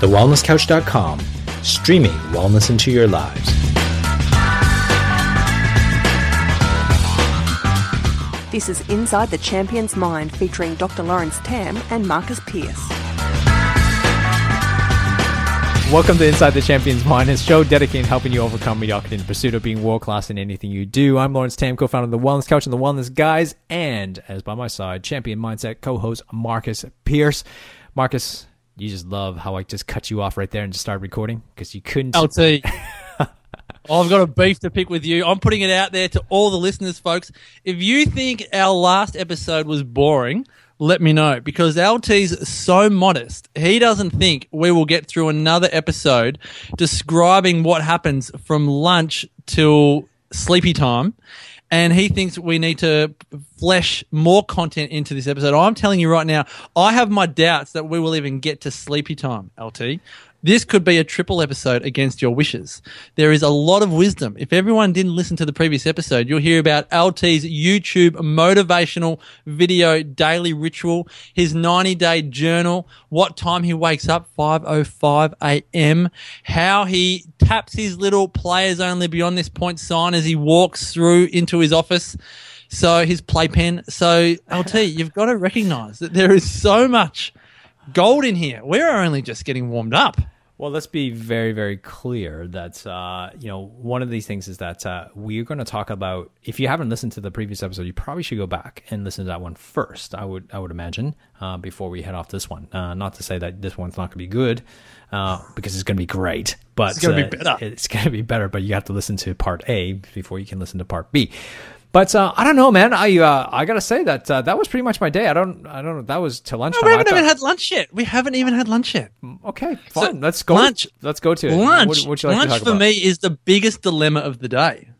TheWellnessCouch.com, streaming wellness into your lives. This is Inside the Champion's Mind featuring Dr. Lawrence Tam and Marcus Pierce. Welcome to Inside the Champions Mind, a show dedicated to helping you overcome mediocrity in the pursuit of being world class in anything you do. I'm Lawrence Tam, co-founder of the Wellness Couch and the Wellness Guys, and as by my side, champion mindset co-host Marcus Pierce. Marcus, you just love how I just cut you off right there and just started recording because you couldn't. LT. I've got a beef to pick with you. I'm putting it out there to all the listeners, folks. If you think our last episode was boring, let me know because LT's so modest. He doesn't think we will get through another episode describing what happens from lunch till sleepy time. And he thinks we need to flesh more content into this episode. I'm telling you right now, I have my doubts that we will even get to sleepy time, LT. This could be a triple episode against your wishes. There is a lot of wisdom. If everyone didn't listen to the previous episode, you'll hear about LT's YouTube motivational video daily ritual, his 90 day journal, what time he wakes up, 5.05 a.m., how he taps his little players only beyond this point sign as he walks through into his office. So his playpen. So LT, you've got to recognize that there is so much gold in here. We're only just getting warmed up. Well, let's be very, very clear that uh, you know one of these things is that uh, we're going to talk about. If you haven't listened to the previous episode, you probably should go back and listen to that one first. I would, I would imagine, uh, before we head off this one. Uh, not to say that this one's not going to be good, uh, because it's going to be great, but It's gonna be uh, better. It's going to be better, but you have to listen to part A before you can listen to part B. But uh, I don't know, man. I uh, I gotta say that uh, that was pretty much my day. I don't I don't know. That was till No, lunchtime. we haven't even had lunch yet. We haven't even had lunch yet. Okay, fine. let's go. lunch- Let's go to it. Lunch, What, what like lunch for about? me is the biggest dilemma of the day.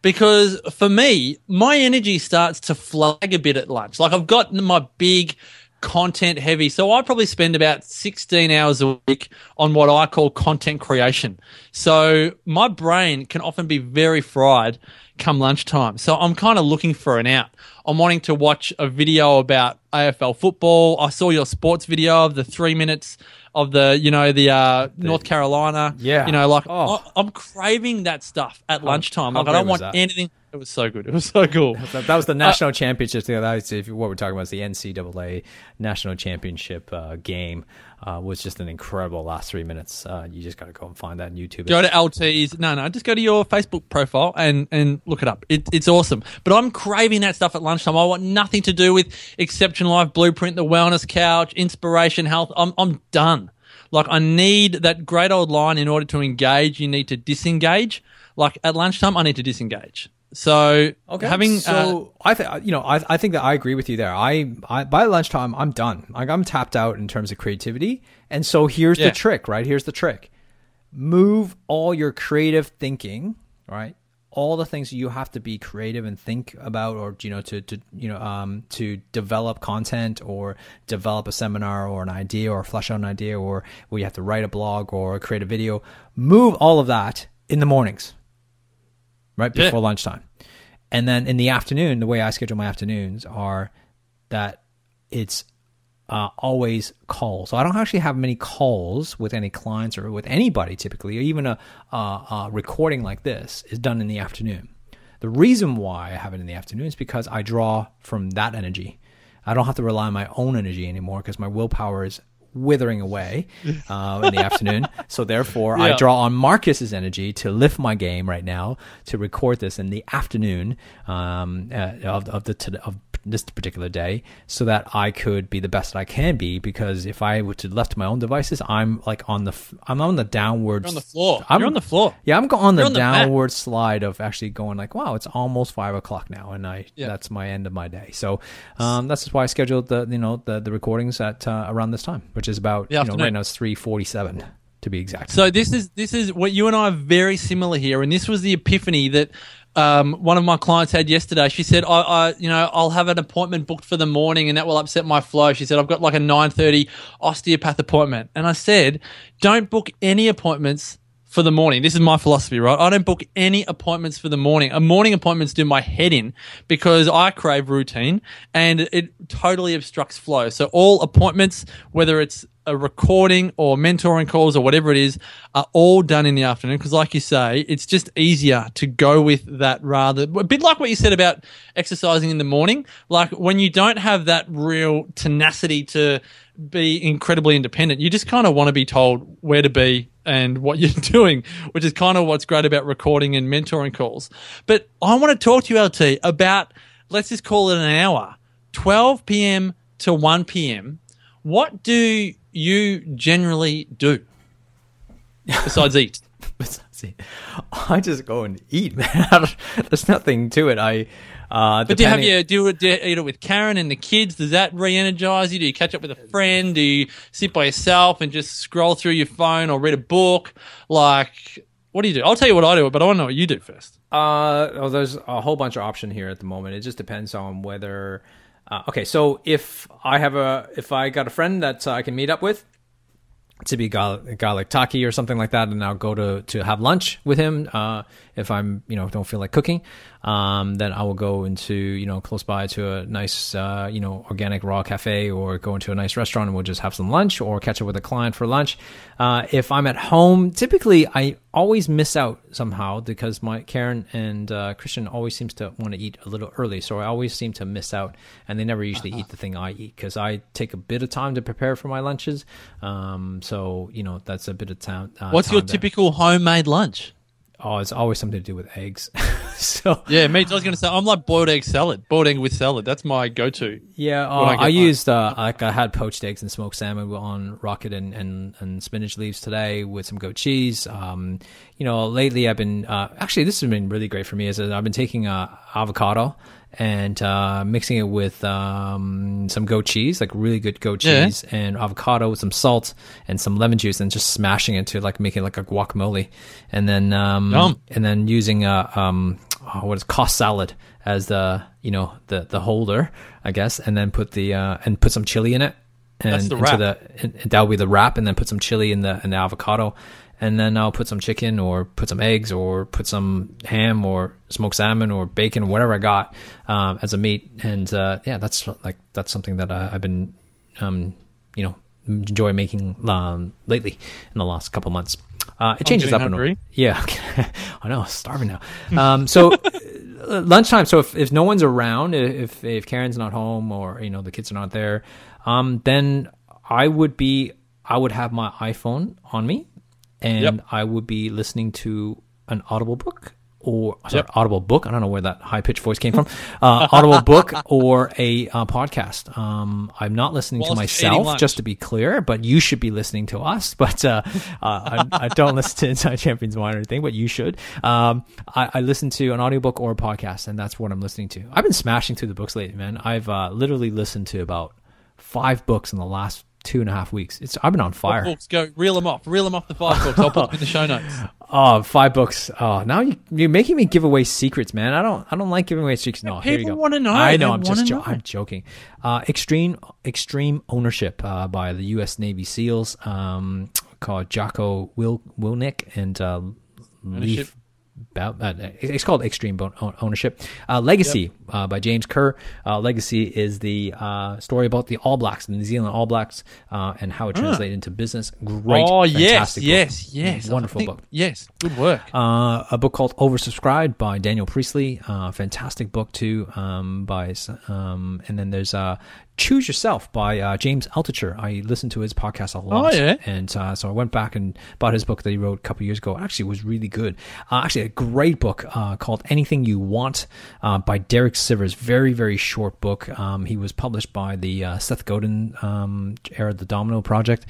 Because for me, my energy starts to flag a bit at lunch. Like I've got my big content heavy. So I probably spend about 16 hours a week on what I call content creation. So my brain can often be very fried come lunchtime. So I'm kind of looking for an out. I'm wanting to watch a video about AFL football. I saw your sports video of the three minutes of the, you know, the, uh, North Carolina. Yeah. You know, like Oh. I, I'm craving that stuff at lunchtime. Like I don't want that? anything. It was so good. It was so cool. That, was the national championship. That was, if what we're talking about is the NCAA national championship uh, game. Uh, was just an incredible last three minutes. Uh, you just got to go and find that on YouTube. Go to LT's. No, no, just go to your Facebook profile and, and look it up. It, it's awesome. But I'm craving that stuff at lunchtime. I want nothing to do with Exception Life Blueprint, the Wellness Couch, Inspiration Health. I'm, I'm done. Like, I need that great old line in order to engage, you need to disengage. Like, at lunchtime, I need to disengage. So, Okay. having. uh, so I think you know I, I think that I agree with you there. I, I by lunchtime I'm done. Like I'm tapped out in terms of creativity. And so here's Yeah. the trick, right? Here's the trick. Move all your creative thinking, right? All the things you have to be creative and think about, or you know, to to you know, um, to develop content or develop a seminar or an idea or flesh out an idea, or where you have to write a blog or create a video. Move all of that in the mornings, right Yeah. before lunchtime. And then in the afternoon, the way I schedule my afternoons are that it's uh, always calls. So I don't actually have many calls with any clients or with anybody typically, or even a, a, a recording like this is done in the afternoon. The reason why I have it in the afternoon is because I draw from that energy. I don't have to rely on my own energy anymore because my willpower is withering away uh, in the afternoon. So therefore, I draw on Marcus's energy to lift my game right now to record this in the afternoon um, uh, of, of the of this particular day, so that I could be the best that I can be. Because if I were to left to my own devices, I'm like on the I'm on the downward. You're on the floor. I'm You're on the floor. Yeah, I'm on the on the mat. downward slide of actually going like, wow, it's almost five o'clock now, and I Yeah. that's my end of my day. So um, that's why I scheduled the you know the the recordings at uh, around this time, which is about The you know right now it's three forty seven to be exact. So this is this is what you and I are very similar here, and this was the epiphany that um, one of my clients had yesterday. She said, I, "I, you know, I'll have an appointment booked for the morning, and that will upset my flow." She said, "I've got like a nine thirty osteopath appointment," and I said, "Don't book any appointments." For the morning. This is my philosophy, right? I don't book any appointments for the morning. A morning appointments do my head in because I crave routine and it totally obstructs flow. So all appointments, whether it's a recording or mentoring calls or whatever it is are all done in the afternoon. Because like you say it's just easier to go with that rather a bit like what you said about exercising in the morning. Like when you don't have that real tenacity to be incredibly independent you just kind of want to be told where to be and what you're doing which is kind of what's great about recording and mentoring calls. But i want to talk to you lt about let's just call it an hour 12 p.m to 1 p.m what do you generally do besides eat? See, I just go and eat, man. There's nothing to it. I. Uh, But do you have you do you, do you eat it with Karen and the kids? Does that re-energize you? Do you catch up with a friend? Do you sit by yourself and just scroll through your phone or read a book? Like, what do you do? I'll tell you what I do, but I want to know what you do first. Uh, oh, there's a whole bunch of option here at the moment. It just depends on whether. Uh, okay, so if I have a, if I got a friend that uh, I can meet up with, to be guy like Taki or something like that, and I'll go to to have lunch with him. Uh, if I'm, you know, don't feel like cooking, um, then I will go into, you know, close by to a nice, uh, you know, organic raw cafe or go into a nice restaurant and we'll just have some lunch or catch up with a client for lunch. Uh, if I'm at home, typically I always miss out somehow because my Karen and uh, Christian always seems to want to eat a little early, so I always seem to miss out, and they never usually eat the thing I eat because I take a bit of time to prepare for my lunches. Um, so you know that's a bit of time. Uh, What's your time there. typical homemade lunch? Oh, it's always something to do with eggs. so Yeah, me. I was going to say I'm like boiled egg salad, boiled egg with salad. That's my go-to. Yeah, uh, I I, used uh, like I had poached eggs and smoked salmon on rocket and, and, and spinach leaves today with some goat cheese. Um, you know, lately I've been uh, actually this has been really great for me. Is I've been taking uh, avocado and uh, mixing it with um, some goat cheese, like really good goat Yeah. cheese and avocado with some salt and some lemon juice, and just smashing it to like making like a guacamole, and then um, and then using a um, oh, what is cos salad as the you know the the holder, I guess, and then put the uh, and put some chili in it, and That's the into wrap. the and, and that'll be the wrap, and then put some chili in the in the avocado, and then I'll put some chicken or put some eggs or put some ham or smoked salmon or bacon, whatever I got um, as a meat, and uh, yeah, that's like that's something that I, I've been um, you know enjoy making um, lately in the last couple months. Uh, it changes getting up and hungry. yeah. I know, starving now. Um, so uh, lunchtime. So if, if no one's around, if if Karen's not home or you know the kids are not there, um, then I would be I would have my iPhone on me, and Yep. I would be listening to an Audible book or sorry, Yep. Audible book. I don't know where that high pitched voice came from. Uh, Audible book or a uh, podcast. Um, I'm not listening to Whilst myself, just to be clear, but you should be listening to us. But uh, uh, I, I don't listen to Inside Champions Wine or anything, but you should. Um, I, I listen to an audiobook or a podcast, and that's what I'm listening to. I've been smashing through the books lately, man. I've uh, literally listened to about five books in the last two and a half weeks. It's I've been on fire. Books go reel them off, reel them off the five books. I'll put them in the show notes. Oh, five books. Oh, now you, you're making me give away secrets, man. I don't. I don't like giving away secrets. No, here you people go. wanna know. I know. They I'm just. Jo- I'm joking. Uh, extreme, extreme ownership uh, by the U.S. Navy SEALs, um, called Jocko Wil- Willink and uh. Leif. About, uh, it's called Extreme Ownership. Uh, Legacy uh, by James Kerr. Uh, Legacy is the uh, story about the All Blacks, the New Zealand All Blacks, uh, and how it translated into business. Great, oh yes, book. yes, yes. Wonderful think- book. Yes, good work. Uh, a book called Oversubscribed by Daniel Priestley. Uh, fantastic book too. Um, by um, and then there's uh, Choose Yourself by uh, James Altucher. I listened to his podcast a lot. Oh, yeah? And uh, so I went back and bought his book that he wrote a couple years ago. Actually, it was really good. Uh, actually, a great book uh, called Anything You Want uh, by Derek Sivers. Very very short book. Um, he was published by the uh, Seth Godin um, era, the Domino Project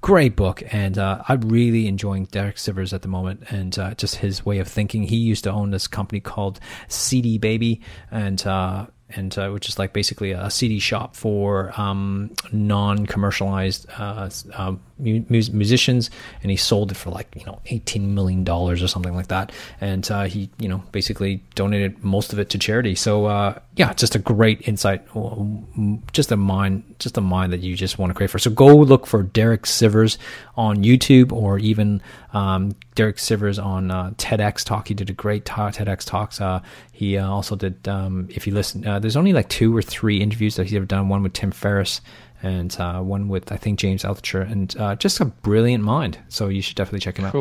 great book and uh, i'm really enjoying derek sivers at the moment and uh, just his way of thinking he used to own this company called cd baby and uh, and uh, which is like basically a CD shop for um, non-commercialized uh, uh, mu- musicians, and he sold it for like you know eighteen million dollars or something like that. And uh, he you know basically donated most of it to charity. So uh, yeah, just a great insight, um, just a mind, just a mind that you just want to create for. So go look for Derek Sivers on YouTube or even um, Derek Sivers on uh, TEDx Talk. He did a great TEDx talks. Uh, he uh, also did. Um, if you listen, uh, there's only like two or three interviews that he's ever done. One with Tim Ferriss and uh, one with I think James Altucher, and uh, just a brilliant mind. So you should definitely check him out.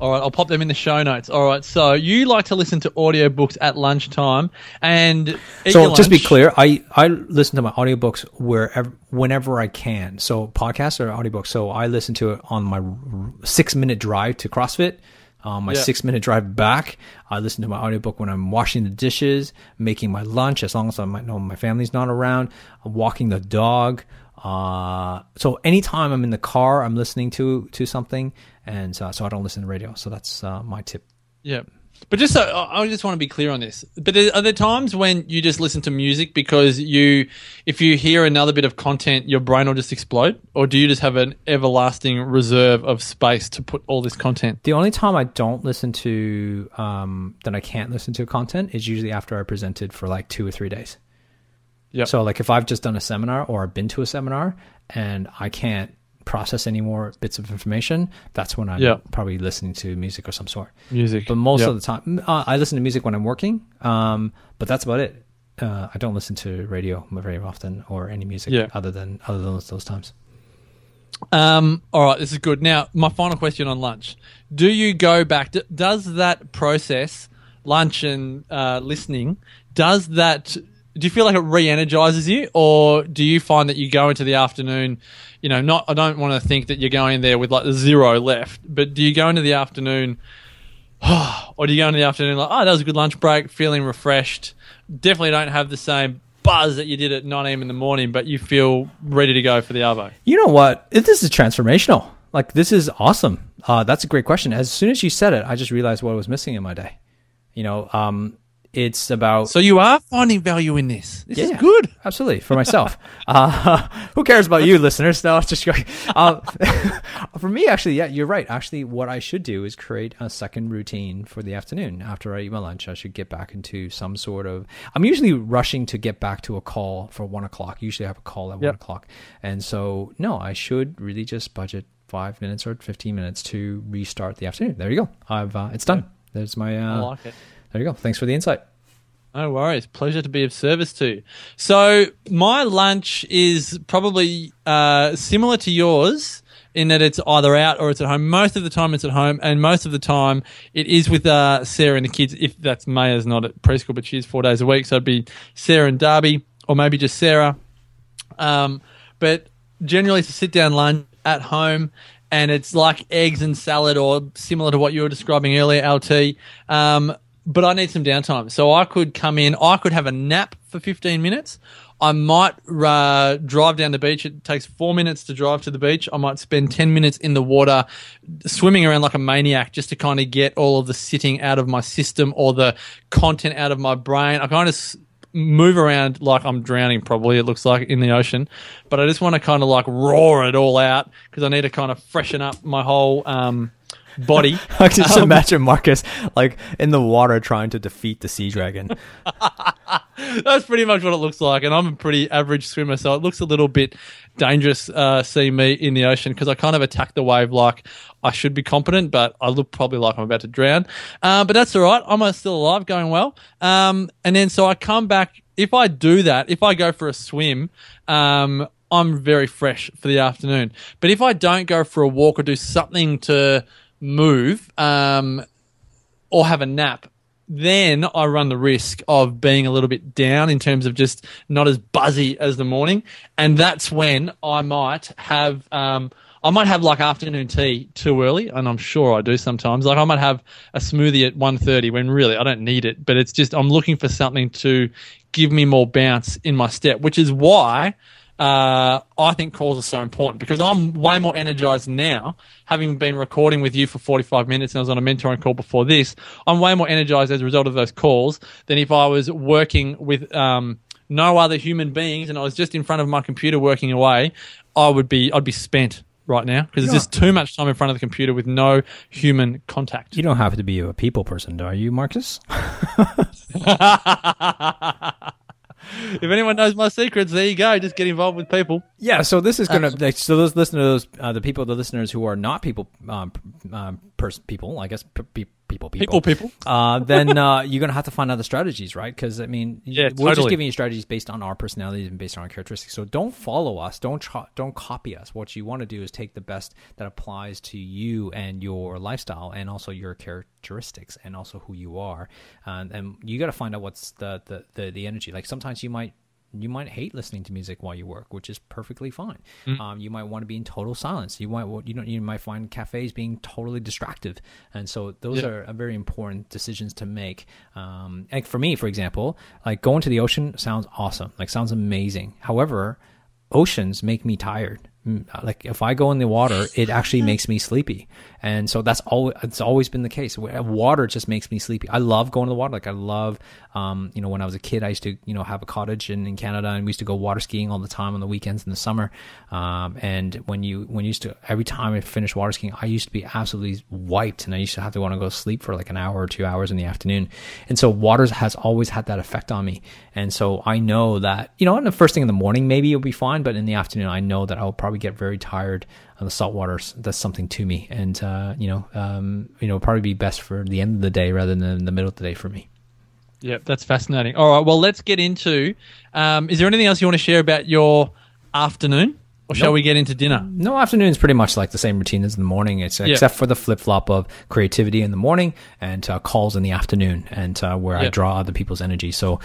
All right, I'll pop them in the show notes. All right, so you like to listen to audiobooks at lunchtime, and So just be clear, I, I listen to my audiobooks wherever whenever I can. So podcasts or audiobooks. So I listen to it on my six minute drive to CrossFit, um, my Yeah. six minute drive back. I listen to my audiobook when I'm washing the dishes, making my lunch, as long as I might know my family's not around, I'm walking the dog. Uh, so anytime I'm in the car, I'm listening to to something, and uh, so I don't listen to radio. So that's uh, my tip. Yeah. But just so I just want to be clear on this. But are are there times when you just listen to music because you, if you hear another bit of content, your brain will just explode, or do you just have an everlasting reserve of space to put all this content? The only time I don't listen to um, that I can't listen to content is usually after I presented for like two or three days. Yep. So like if I've just done a seminar or I've been to a seminar and I can't process any more bits of information, that's when I'm Yeah. probably listening to music of some sort. Music. But most Yep. of the time, uh, I listen to music when I'm working. Um, but that's about it. Uh, I don't listen to radio very often or any music Yeah. other than other than those, those times. Um, all right, this is good. Now, my final question on lunch: Do you go back? Does that process, lunch and uh, listening, does that? Do you feel like it re-energizes you, or do you find that you go into the afternoon? You know, not. I don't want to think that you're going there with like zero left, but do you go into the afternoon? or do you go into the afternoon like, oh, that was a good lunch break, feeling refreshed? Definitely don't have the same buzz that you did at 9 a.m. in the morning, but you feel ready to go for the arvo. You know what? This is transformational. Like this is awesome. Uh, that's a great question. As soon as you said it, I just realized what was missing in my day. You know, um, it's about So you are finding value in this. This is good. Absolutely for myself. uh, who cares about you, listeners? No, it's just. Um, for me, actually, yeah, you're right. Actually, what I should do is create a second routine for the afternoon. After I eat my lunch, I should get back into some sort of. I'm usually rushing to get back to a call for one o'clock. Usually, I have a call at Yep. one o'clock, and so no, I should really just budget five minutes or fifteen minutes to restart the afternoon. There you go. I've uh, it's done. There's my. I Uh, like it. There you go. Thanks for the insight. No worries. Pleasure to be of service to. you. So my lunch is probably uh, similar to yours in that it's either out or it's at home. Most of the time it's at home, and most of the time it is with uh, Sarah and the kids. If that's Maya's not at preschool, but she's four days a week, so it'd be Sarah and Darby, or maybe just Sarah. Um, but generally, it's a sit down lunch at home, and it's like eggs and salad, or similar to what you were describing earlier, LT. Um, but I need some downtime, so I could come in. I could have a nap for fifteen minutes. I might uh, drive down the beach. It takes four minutes to drive to the beach. I might spend 10 minutes in the water swimming around like a maniac just to kind of get all of the sitting out of my system or the content out of my brain. I kind of move around like I'm drowning, probably, it looks like, in the ocean. But I just want to kind of like roar it all out because I need to kind of freshen up my whole um, body. I can just Um, imagine Marcus like in the water trying to defeat the sea dragon. That's pretty much what it looks like, and I'm a pretty average swimmer, so it looks a little bit dangerous uh, seeing me in the ocean because I kind of attack the wave like I should be competent, but I look probably like I'm about to drown. Uh, but that's all right. I'm uh, still alive, going well. Um, and then so I come back. If I do that, if I go for a swim, um, I'm very fresh for the afternoon. But if I don't go for a walk or do something to move, um, or have a nap, then I run the risk of being a little bit down in terms of just not as buzzy as the morning, and that's when I might have um, I might have like afternoon tea too early, and I'm sure I do sometimes. Like I might have a smoothie at 1.30 when really I don't need it, but it's just I'm looking for something to give me more bounce in my step, which is why uh, I think calls are so important because I'm way more energized now, having been recording with you for 45 minutes and I was on a mentoring call before this. I'm way more energized as a result of those calls than if I was working with um, no other human beings and I was just in front of my computer working away. I would be, I'd be spent right now because there's just too much time in front of the computer with no human contact. You don't have to be a people person, are you, Marcus? if anyone knows my secrets, there you go. Just get involved with people. Yeah, so this is gonna like, so those listeners, uh, the people, the listeners who are not people, um, um, pers- people, I guess, p- pe- people, People, people. uh, then uh, you're gonna have to find other strategies, right? Because I mean, Yeah, we're just giving you strategies based on our personalities and based on our characteristics. So don't follow us, don't cho- don't copy us. What you want to do is take the best that applies to you and your lifestyle, and also your characteristics, and also who you are. And, and you got to find out what's the, the the the energy. Like sometimes you might you might hate listening to music while you work, which is perfectly fine. Um, you might want to be in total silence. You might you know you might find cafes being totally distractive, and so those Yeah. are very important decisions to make. Um, and for me, for example, like going to the ocean sounds awesome, like sounds amazing. However, oceans make me tired. Mm, Like if I go in the water, it actually makes me sleepy, and so that's all. It's always been the case. Water just makes me sleepy. I love going to the water. Like I love, um, you know, when I was a kid, I used to, you know, have a cottage in, in Canada, and we used to go water skiing all the time on the weekends in the summer. Um, and when you when you used to every time I finished water skiing, I used to be absolutely wiped, and I used to have to want to go sleep for like an hour or two hours in the afternoon. And so water has always had that effect on me. And so I know that, you know, in the first thing in the morning, maybe it'll be fine, but in the afternoon, I know that I'll probably get very tired. And the salt water does something to me, and uh, you know, um, you know, probably be best for the end of the day rather than the middle of the day for me. Yeah, that's fascinating. All right, well, let's get into. Um, is there anything else you want to share about your afternoon, or shall Nope. we get into dinner? No, afternoon is pretty much like the same routine as the morning. It's except for the flip flop of creativity in the morning and uh, calls in the afternoon, and uh, where I draw other people's energy. So.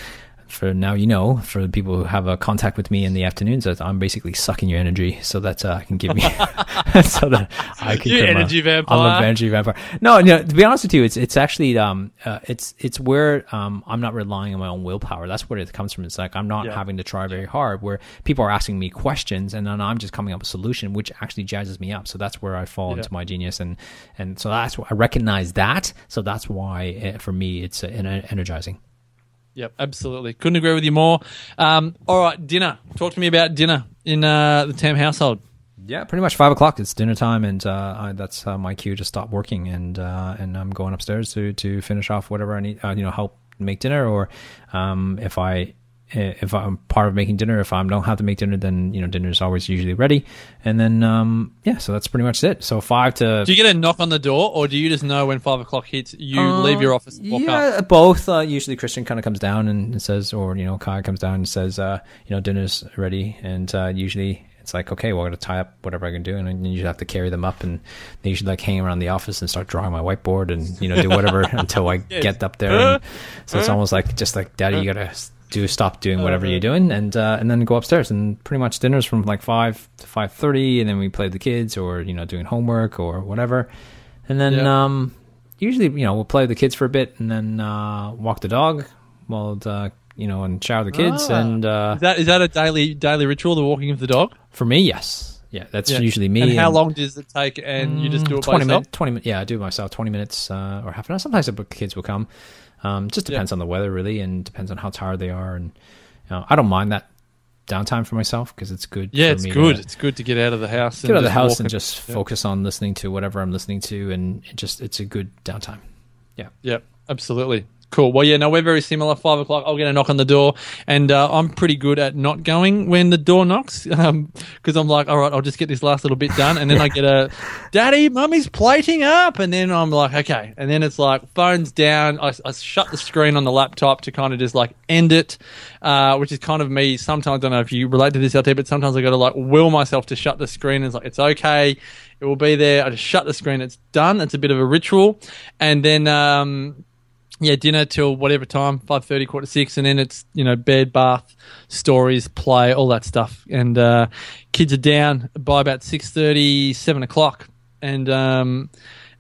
For now, you know, for the people who have a contact with me in the afternoons, that I'm basically sucking your energy, so that uh, I can give me, so that I can. You uh, energy I'm vampire. an energy vampire. No, no. To be honest with you, it's it's actually um uh, it's it's where um I'm not relying on my own willpower. That's where it comes from. It's like I'm not Yeah. having to try very hard. Where people are asking me questions, and then I'm just coming up with a solution, which actually jazzes me up. So that's where I fall Yeah. into my genius, and and so that's I recognize that. So that's why uh, for me it's uh, energizing. Yep, absolutely. Couldn't agree with you more. Um, all right, dinner. Talk to me about dinner in uh, the Tam household. Yeah, pretty much five o'clock. It's dinner time, and uh, I, that's uh, my cue to stop working, and uh, and I'm going upstairs to to finish off whatever I need. Uh, you know, help make dinner, or um, if I if I'm part of making dinner, if I don't have to make dinner, then you know dinner is always usually ready, and then um, yeah, so that's pretty much it. So five to Do you get a knock on the door, or do you just know when five o'clock hits, you leave your office and walk yeah, up? both. Uh, usually, Christian kind of comes down and says, or you know, Kai comes down and says, uh, you know, dinner's ready, and uh, usually it's like, okay, well, I'm gonna tie up whatever I can do, and then you have to carry them up, and they usually like hang around the office and start drawing my whiteboard, and you know, do whatever until I get up there. And so it's almost like just like, Daddy, you gotta do stop doing whatever you're doing, and uh, and then go upstairs, and pretty much dinner's from like five to five thirty, and then we play with the kids, or you know, doing homework or whatever, and then Yeah. um usually you know we'll play with the kids for a bit and then uh, walk the dog while uh, you know and shower the kids Ah. and uh, Is that is that a daily daily ritual? The walking of the dog. for me yes yeah that's Yeah. usually me And how and- long does it take? And you just do it by 20 yourself. minutes 20 minutes yeah I do it myself 20 minutes uh, or half an hour sometimes the kids will come um, just Yeah. depends on the weather really and depends on how tired they are and you know, I don't mind that downtime for myself because it's good Yeah, it's good. To, It's good to get out of the house. get out of the house walk and just yeah. focus on listening to whatever I'm listening to and it just it's a good downtime yeah Yeah. absolutely. Cool. Well, yeah, no, we're very similar. Five o'clock, I'll get a knock on the door, and uh, I'm pretty good at not going when the door knocks because I'm like, all right, I'll just get this last little bit done, and then I get a, Daddy, Mummy's plating up, and then I'm like, okay, and then it's like phones down. I, I shut the screen on the laptop to kind of just like end it, uh, which is kind of me. Sometimes I don't know if you relate to this, LT, but sometimes I got to like will myself to shut the screen. And it's like it's okay. It will be there. I just shut the screen. It's done. It's a bit of a ritual, and then. Um, yeah, dinner till whatever time, five thirty, quarter six, and then it's you know bed, bath, stories, play, all that stuff, and uh, kids are down by about six thirty, seven o'clock, and um,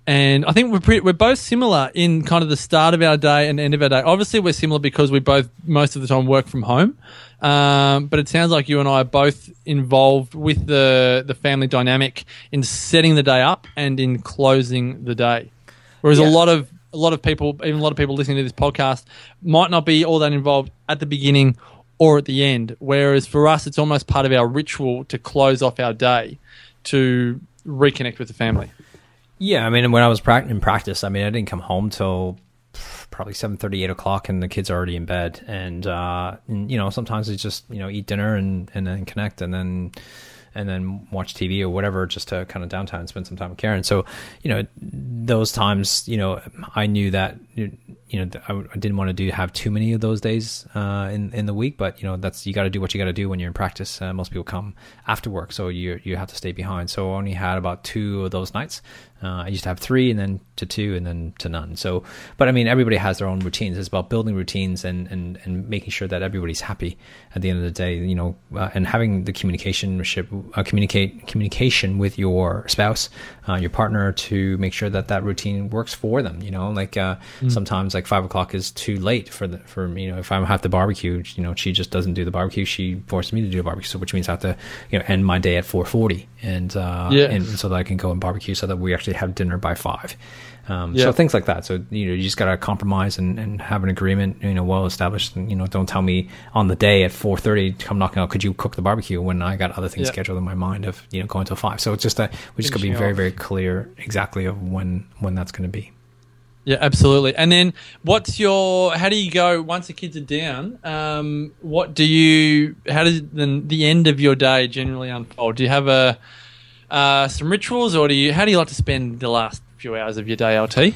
and I think we're pretty, we're both similar in kind of the start of our day and end of our day. Obviously, we're similar because we both most of the time work from home, um, but it sounds like you and I are both involved with the the family dynamic in setting the day up and in closing the day. Whereas a lot of a lot of people, even a lot of people listening to this podcast, might not be all that involved at the beginning or at the end. Whereas for us, it's almost part of our ritual to close off our day to reconnect with the family. Yeah, I mean, when I was in practice, I mean, I didn't come home till probably 7.30 8 o'clock and the kids are already in bed and, uh, and you know sometimes it's just you know eat dinner and, and then connect and then and then watch TV or whatever just to kind of downtime and spend some time with Karen. So, you know, those times, you know, I knew that, you know, I didn't want to do have too many of those days uh, in in the week, but you know, that's you got to do what you got to do when you're in practice. Uh, most people come after work, so you you have to stay behind. So I only had about two of those nights. Uh, I used to have three, and then to two, and then to none. So, but I mean, everybody has their own routines. It's about building routines and and and making sure that everybody's happy at the end of the day. You know, uh, and having the communication uh, communicate communication with your spouse, uh, your partner, to make sure that that routine works for them. You know, like uh, mm. sometimes like five o'clock is too late for the for you know if I have the barbecue, you know, she just doesn't do the barbecue. She forces me to do the barbecue, so which means I have to you know end my day at four forty, and uh, yeah. and so that I can go and barbecue, so that we actually have dinner by five. Um, yeah. So things like that. So you know, you just got to compromise and, and have an agreement. You know, well established. And, you know, don't tell me on the day at four thirty, come knocking out. Could you cook the barbecue when I got other things yeah. scheduled in my mind of you know going till five? So it's just that we just got to be very very clear exactly of when when that's going to be. Yeah, absolutely. And then, what's your? How do you go once the kids are down? Um, what do you? How does the, the end of your day generally unfold? Do you have a uh, some rituals, or do you? How do you like to spend the last few hours of your day, LT?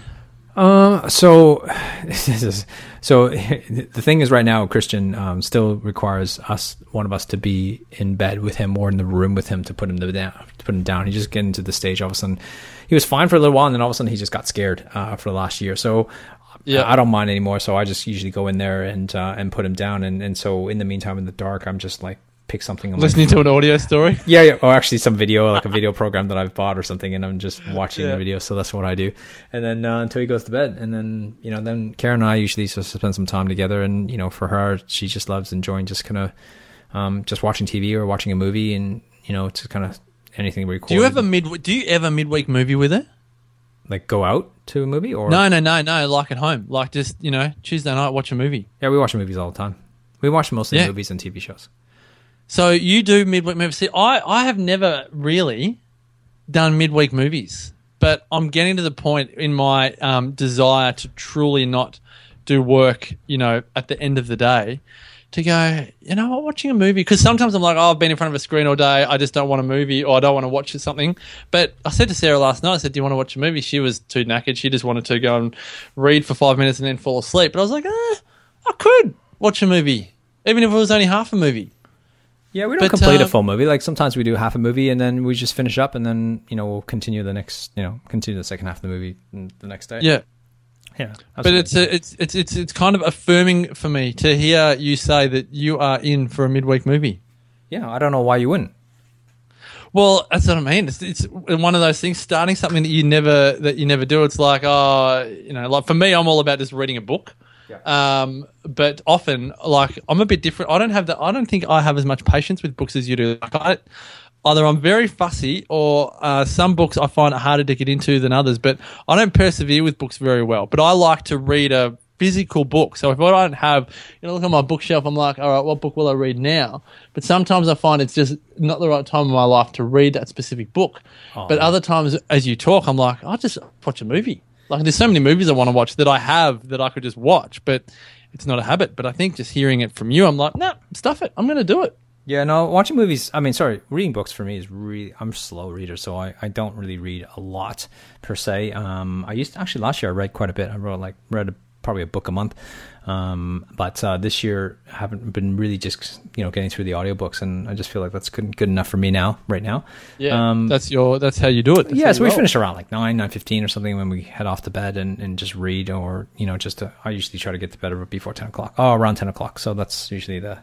Uh, so this is so the thing is right now Christian um, still requires us one of us to be in bed with him or in the room with him to put him down to put him down. He just getting to the stage all of a sudden he was fine for a little while and then all of a sudden he just got scared uh, for the last year. So yeah. I don't mind anymore. So I just usually go in there and uh, and put him down and and so in the meantime in the dark I'm just like pick something. Listening to an audio story. Yeah, yeah, or actually some video, like a video program that I've bought or something, and I'm just watching yeah. the video. So that's what I do, and then uh, until he goes to bed, and then you know, then Karen and I usually just spend some time together, and you know, for her, she just loves enjoying just kind of um, just watching TV or watching a movie, and you know, to kind of anything recorded. Do you ever mid? Do you ever midweek movie with her? Like go out to a movie or no, no, no, no, like at home, like just you know Tuesday night watch a movie. Yeah, we watch movies all the time. We watch mostly yeah. movies and TV shows. So you do midweek movies. See, I, I have never really done midweek movies, but I'm getting to the point in my um, desire to truly not do work, you know, at the end of the day to go, you know what, watching a movie. Because sometimes I'm like, oh, I've been in front of a screen all day. I just don't want a movie or I don't want to watch something. But I said to Sarah last night, I said, do you want to watch a movie? She was too knackered. She just wanted to go and read for five minutes and then fall asleep. But I was like, eh, I could watch a movie, even if it was only half a movie. Yeah, we don't but, complete uh, a full movie. Like sometimes we do half a movie and then we just finish up and then you know we'll continue the next you know continue the second half of the movie the next day. Yeah, yeah. But it's a, it's it's it's it's kind of affirming for me to hear you say that you are in for a midweek movie. Yeah, I don't know why you wouldn't. Well, that's what I mean. It's, it's one of those things. Starting something that you never that you never do. It's like, oh, you know, like for me, I'm all about just reading a book. Yeah. Um, but often, like I'm a bit different. I don't have that. I don't think I have as much patience with books as you do. Like I, either I'm very fussy, or uh, some books I find it harder to get into than others. But I don't persevere with books very well. But I like to read a physical book. So if I don't have, you know, look at my bookshelf, I'm like, all right, what book will I read now? But sometimes I find it's just not the right time in my life to read that specific book. Oh, but other times, as you talk, I'm like, I'll just watch a movie. Like there's so many movies I want to watch that I have that I could just watch, but it's not a habit. But I think just hearing it from you, I'm like, nah, stuff it. I'm going to do it. Yeah, no, watching movies. I mean, sorry, reading books for me is really. I'm a slow reader, so I, I don't really read a lot per se. Um, I used to, actually last year I read quite a bit. I wrote like read a, probably a book a month. Um, but uh, this year, I haven't been really just you know getting through the audiobooks, and I just feel like that's good, good enough for me now, right now. Yeah, um, that's your that's how you do it. That's yeah, so we roll. finish around like nine, nine fifteen or something when we head off to bed and, and just read, or you know, just to, I usually try to get to bed before ten o'clock. Oh, around ten o'clock. So that's usually the,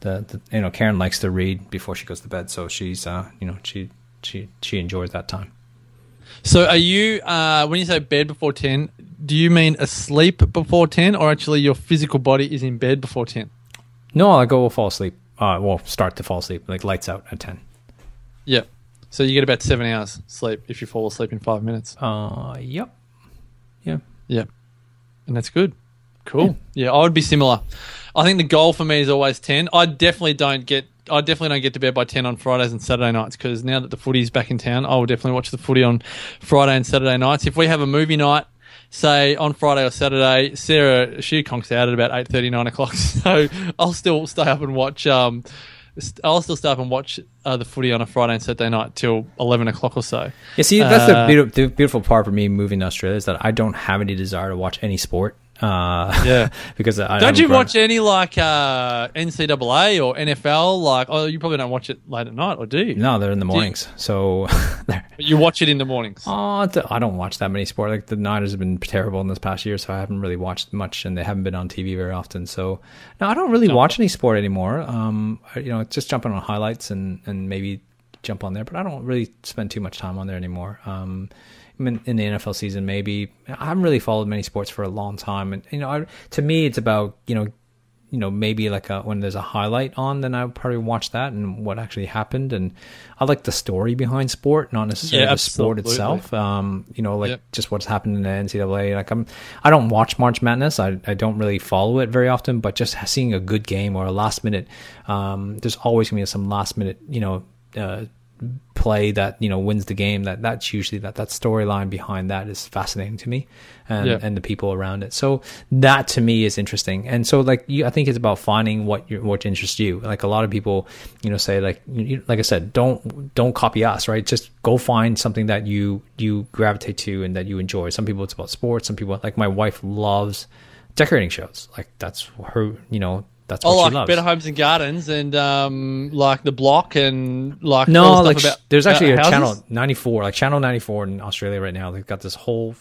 the, the you know Karen likes to read before she goes to bed, so she's uh you know she she she enjoys that time. So, are you uh, when you say bed before ten? Do you mean asleep before ten, or actually your physical body is in bed before ten? No, I go fall asleep. Uh, well, start to fall asleep, like lights out at ten. Yeah. So you get about seven hours sleep if you fall asleep in five minutes. Uh, yep. Yeah. Yeah. And that's good. Cool. Yeah. yeah, I would be similar. I think the goal for me is always ten. I definitely don't get I definitely don't get to bed by ten on Fridays and Saturday nights because now that the footy's back in town, I will definitely watch the footy on Friday and Saturday nights. If we have a movie night, say on Friday or Saturday, Sarah she conks out at about eight thirty nine o'clock. So I'll still stay up and watch. Um, I'll still stay up and watch uh, the footy on a Friday and Saturday night till eleven o'clock or so. Yeah, see, that's Uh, the, beautiful, the beautiful part for me moving to Australia is that I don't have any desire to watch any sport. Uh, Yeah. because I Don't I'm you grown- watch any like uh, NCAA or NFL? Like, oh, you probably don't watch it late at night, or do you? No, they're in the mornings. So, you watch it in the mornings. oh, I don't watch that many sport. Like the Niners have been terrible in this past year, so I haven't really watched much, and they haven't been on TV very often. So, no, I don't really watch any sport anymore. Um, you know, just jumping on highlights and and maybe jump on there, but I don't really spend too much time on there anymore. Um, in the NFL season, maybe. I haven't really followed many sports for a long time, and you know, I, to me, it's about you know you know maybe like a, when there's a highlight on then i would probably watch that and what actually happened. And i like the story behind sport not necessarily Yeah, the sport itself. Um you know like Yep. just what's happened in the ncaa like i'm i don't watch march madness. I, I don't really follow it very often but just seeing a good game or a last minute um there's always gonna be some last minute you know uh play that you know wins the game that that's usually that that storyline behind that is fascinating to me and Yeah. and the people around it. So that to me is interesting. And so like you, i think it's about finding what you what interests you. Like a lot of people you know say like you, like i said don't don't copy us right? Just go find something that you you gravitate to and that you enjoy. Some people it's about sports. Some people like my wife loves decorating shows. Like that's her you know that's what Oh, like Better Homes and Gardens and um, like the block and like no, like stuff about there's actually a about channel 94, like channel 94 in Australia right now. They've got this whole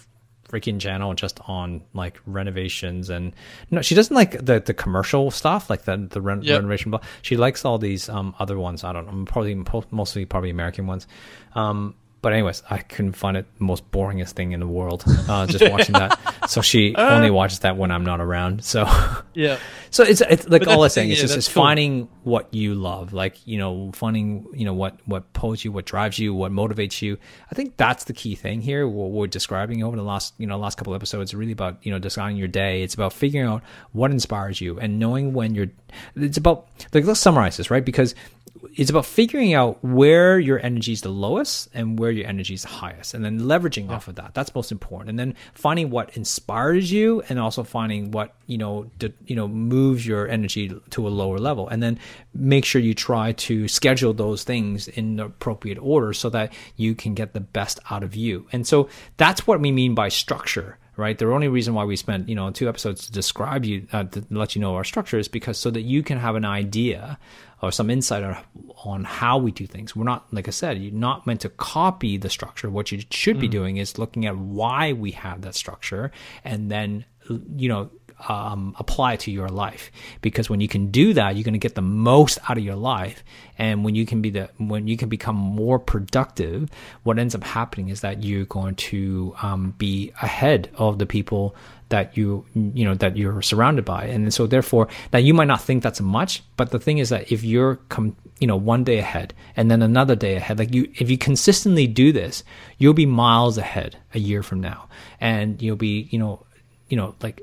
freaking channel just on like renovations and no, she doesn't like the the commercial stuff like the the ren- Yep. renovation. But she likes all these um other ones. I don't know, I'm probably mostly probably American ones. Um, but anyways, I couldn't find it the most boringest thing in the world. Uh, just watching that. So she only watches that when I'm not around. So. Yeah. So it's it's like But all I'm saying thing, is yeah, just is cool. finding what you love, like you know, finding you know what what pulls you, what drives you, what motivates you. I think that's the key thing here. What we're describing over the last you know last couple episodes, really about you know designing your day. It's about figuring out what inspires you and knowing when you're. It's about like let's summarize this right because it's about figuring out where your energy is the lowest and where your energy is the highest and then leveraging off of that. That's most important. And then finding what inspires you and also finding what you know d- you know moves your energy to a lower level. And then make sure you try to schedule those things in the appropriate order so that you can get the best out of you. And so that's what we mean by structure right? The only reason why we spent you know two episodes to describe you uh, to let you know our structure is because so that you can have an idea or some insight on, on how we do things. We're not, like I said, you're not meant to copy the structure. What you should be doing is looking at why we have that structure and then you know um, apply it to your life because when you can do that you're going to get the most out of your life and when you can be the when you can become more productive what ends up happening is that you're going to um, be ahead of the people that you you know that you're surrounded by and so therefore now you might not think that's much but the thing is that if you're com- you know one day ahead and then another day ahead like you if you consistently do this you'll be miles ahead a year from now and you'll be you know you know like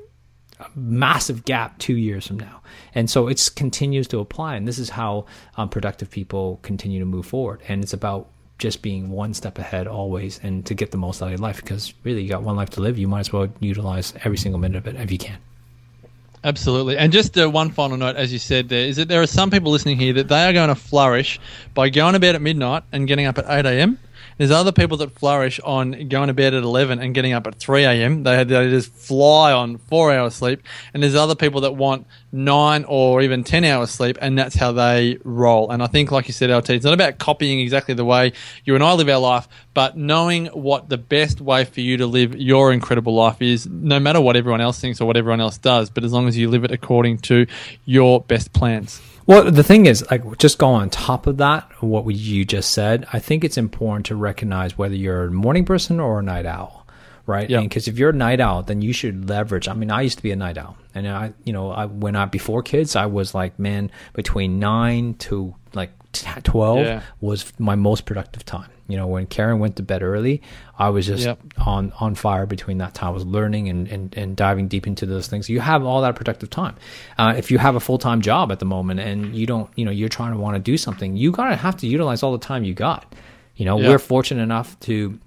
a massive gap two years from now. And so it continues to apply. And this is how um, productive people continue to move forward. And it's about just being one step ahead always and to get the most out of your life because really you got one life to live. You might as well utilize every single minute of it if you can. Absolutely. And just uh, one final note, as you said there, is that there are some people listening here that they are going to flourish by going to bed at midnight and getting up at 8 a.m. There's other people that flourish on going to bed at 11 and getting up at 3 a.m. They, they just fly on four hours sleep. And there's other people that want nine or even 10 hours sleep, and that's how they roll. And I think, like you said, LT, it's not about copying exactly the way you and I live our life, but knowing what the best way for you to live your incredible life is, no matter what everyone else thinks or what everyone else does, but as long as you live it according to your best plans. Well, the thing is, like, just go on top of that, what you just said. I think it's important to recognize whether you're a morning person or a night owl, right? Yeah. Because if you're a night owl, then you should leverage. I mean, I used to be a night owl, and I, you know, I when I before kids, I was like, man, between nine to like t- twelve Yeah. was my most productive time. You know, when Karen went to bed early, I was just Yep. on on fire between that time. I was learning and, and, and diving deep into those things. You have all that productive time. Uh, if you have a full time job at the moment and you don't, you know, you're trying to want to do something, you gotta have to utilize all the time you got. You know, Yeah. we're fortunate enough to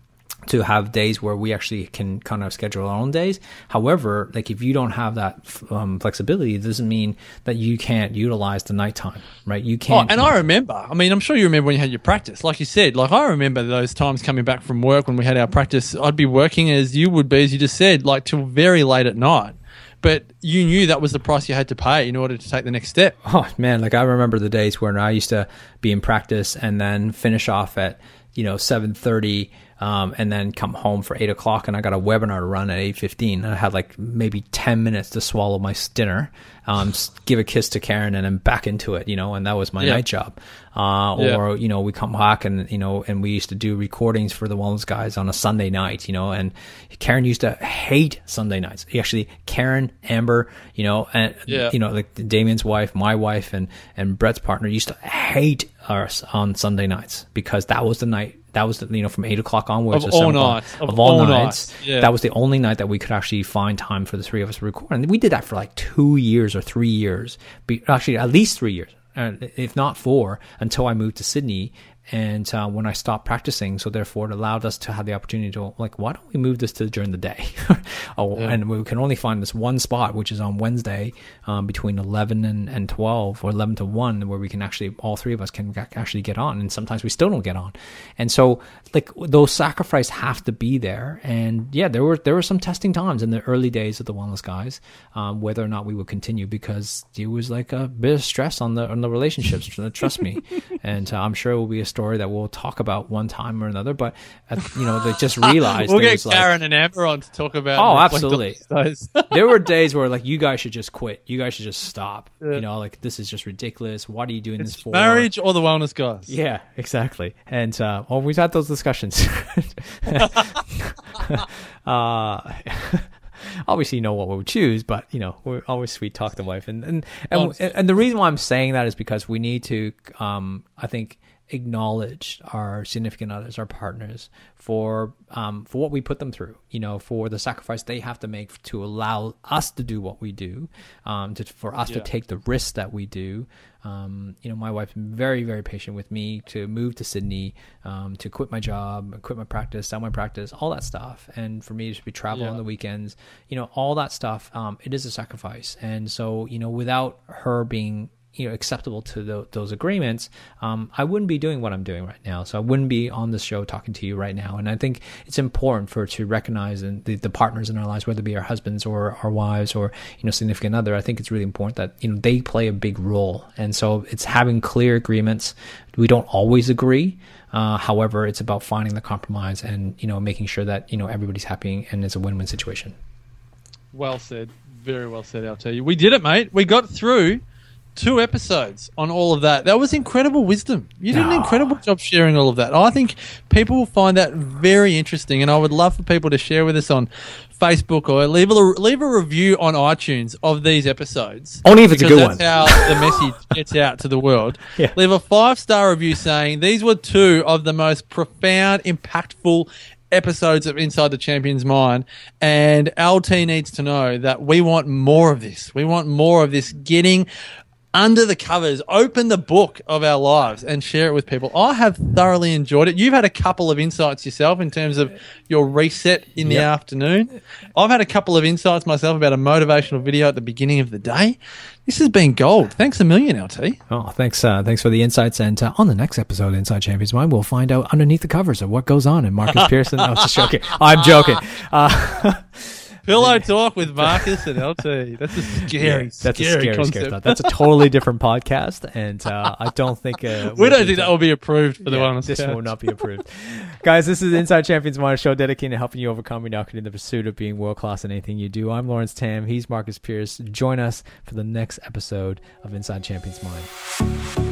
to have days where we actually can kind of schedule our own days. However, like if you don't have that um, flexibility, it doesn't mean that you can't utilize the nighttime, right? You Oh, can't. Oh, and I remember. I mean, I'm sure you remember when you had your practice. Like you said, like I remember those times coming back from work when we had our practice. I'd be working as you would be, as you just said, like till very late at night. But you knew that was the price you had to pay in order to take the next step. Oh man, like I remember the days when I used to be in practice and then finish off at you know seven thirty, um, and then come home for eight o'clock, and I got a webinar to run at eight fifteen. I had like maybe ten minutes to swallow my dinner, um, give a kiss to Karen, and then back into it, you know, and that was my Yeah. night job. Uh, Yeah. or you know, we come back and you know, and we used to do recordings for the Wellness Guys on a Sunday night, you know, and Karen used to hate Sunday nights. Actually, Karen, Amber, you know, and Yeah. you know, like Damien's wife, my wife, and and Brett's partner used to hate us on Sunday nights because that was the night. That was the, you know from eight o'clock onwards Of all nights. Of of all, all nights. nights. Yeah. That was the only night that we could actually find time for the three of us to record, and we did that for like two years or three years. Be, actually, at least three years, uh, if not four, until I moved to Sydney. And uh, when I stopped practicing, so therefore it allowed us to have the opportunity to like, why don't we move this to during the day? oh, and we can only find this one spot, which is on Wednesday um, between eleven and, and twelve, or eleven to one, where we can actually all three of us can actually get on. And sometimes we still don't get on. And so like those sacrifices have to be there. And yeah, there were there were some testing times in the early days of the Wellness Guys, um, whether or not we would continue because it was like a bit of stress on the on the relationships. trust me, and uh, I'm sure it will be a story that we'll talk about one time or another. But uh, you know, they just realized we'll get was, like- and Amber on to talk about. Oh, and reflect on absolutely. there were days where like you guys should just quit. You guys should just stop. You know, like this is just ridiculous. What are you doing this for? Marriage or the wellness guys? Yeah, exactly. And uh, well, we've had those discussions. uh, obviously, you know what we would choose, but you know, we're always sweet talk the wife, and and and, and, and the reason why I'm saying that is because we need to, um, I think, acknowledge our significant others, our partners, for um, for what we put them through. You know, for the sacrifice they have to make to allow us to do what we do, um, to for us to take the risks that we do. Um, you know, my wife's very, very patient with me to move to Sydney, um, to quit my job, quit my practice, sell my practice, all that stuff. And for me to be travel Yeah. on the weekends, you know, all that stuff, um, it is a sacrifice. And so, you know, without her being you know acceptable to tho- those agreements um, i wouldn't be doing what i'm doing right now so i wouldn't be on this show talking to you right now and i think it's important for to recognize the, the partners in our lives whether it be our husbands or our wives or you know significant other i think it's really important that you know they play a big role and so it's having clear agreements we don't always agree uh, however it's about finding the compromise and you know making sure that you know everybody's happy and it's a win-win situation Well said. Very well said, I'll tell you. We did it, mate. We got through two episodes on all of that. That was incredible wisdom. You did an incredible job sharing all of that. I think people will find that very interesting, and I would love for people to share with us on Facebook or leave a leave a review on iTunes of these episodes. Only if it's a good that's how the message gets out to the world. Yeah. Leave a five star review saying these were two of the most profound, impactful episodes of Inside the Champion's Mind. And LT needs to know that we want more of this. We want more of this getting under the covers, open the book of our lives and share it with people. I have thoroughly enjoyed it. You've had a couple of insights yourself in terms of your reset in the Yep. afternoon. I've had a couple of insights myself about a motivational video at the beginning of the day. This has been gold. Thanks a million, LT. Oh, thanks! Uh, thanks for the insights. And uh, on the next episode of Inside Champions Mind, we'll find out underneath the covers of what goes on in Marcus Pearson. I No, just joking. I'm joking. Uh, Pillow talk with Marcus and LT. That's a scary, that's a scary, scary, concept. scary thought. That's a totally different podcast, and uh, I don't think uh, we don't think that will be approved for the Yeah, wellness this couch. will not be approved. Guys, this is Inside Champions Mind, a show dedicated to helping you overcome your mediocrity in the pursuit of being world class in anything you do. I'm Lawrence Tam. He's Marcus Pierce. Join us for the next episode of Inside Champions Mind.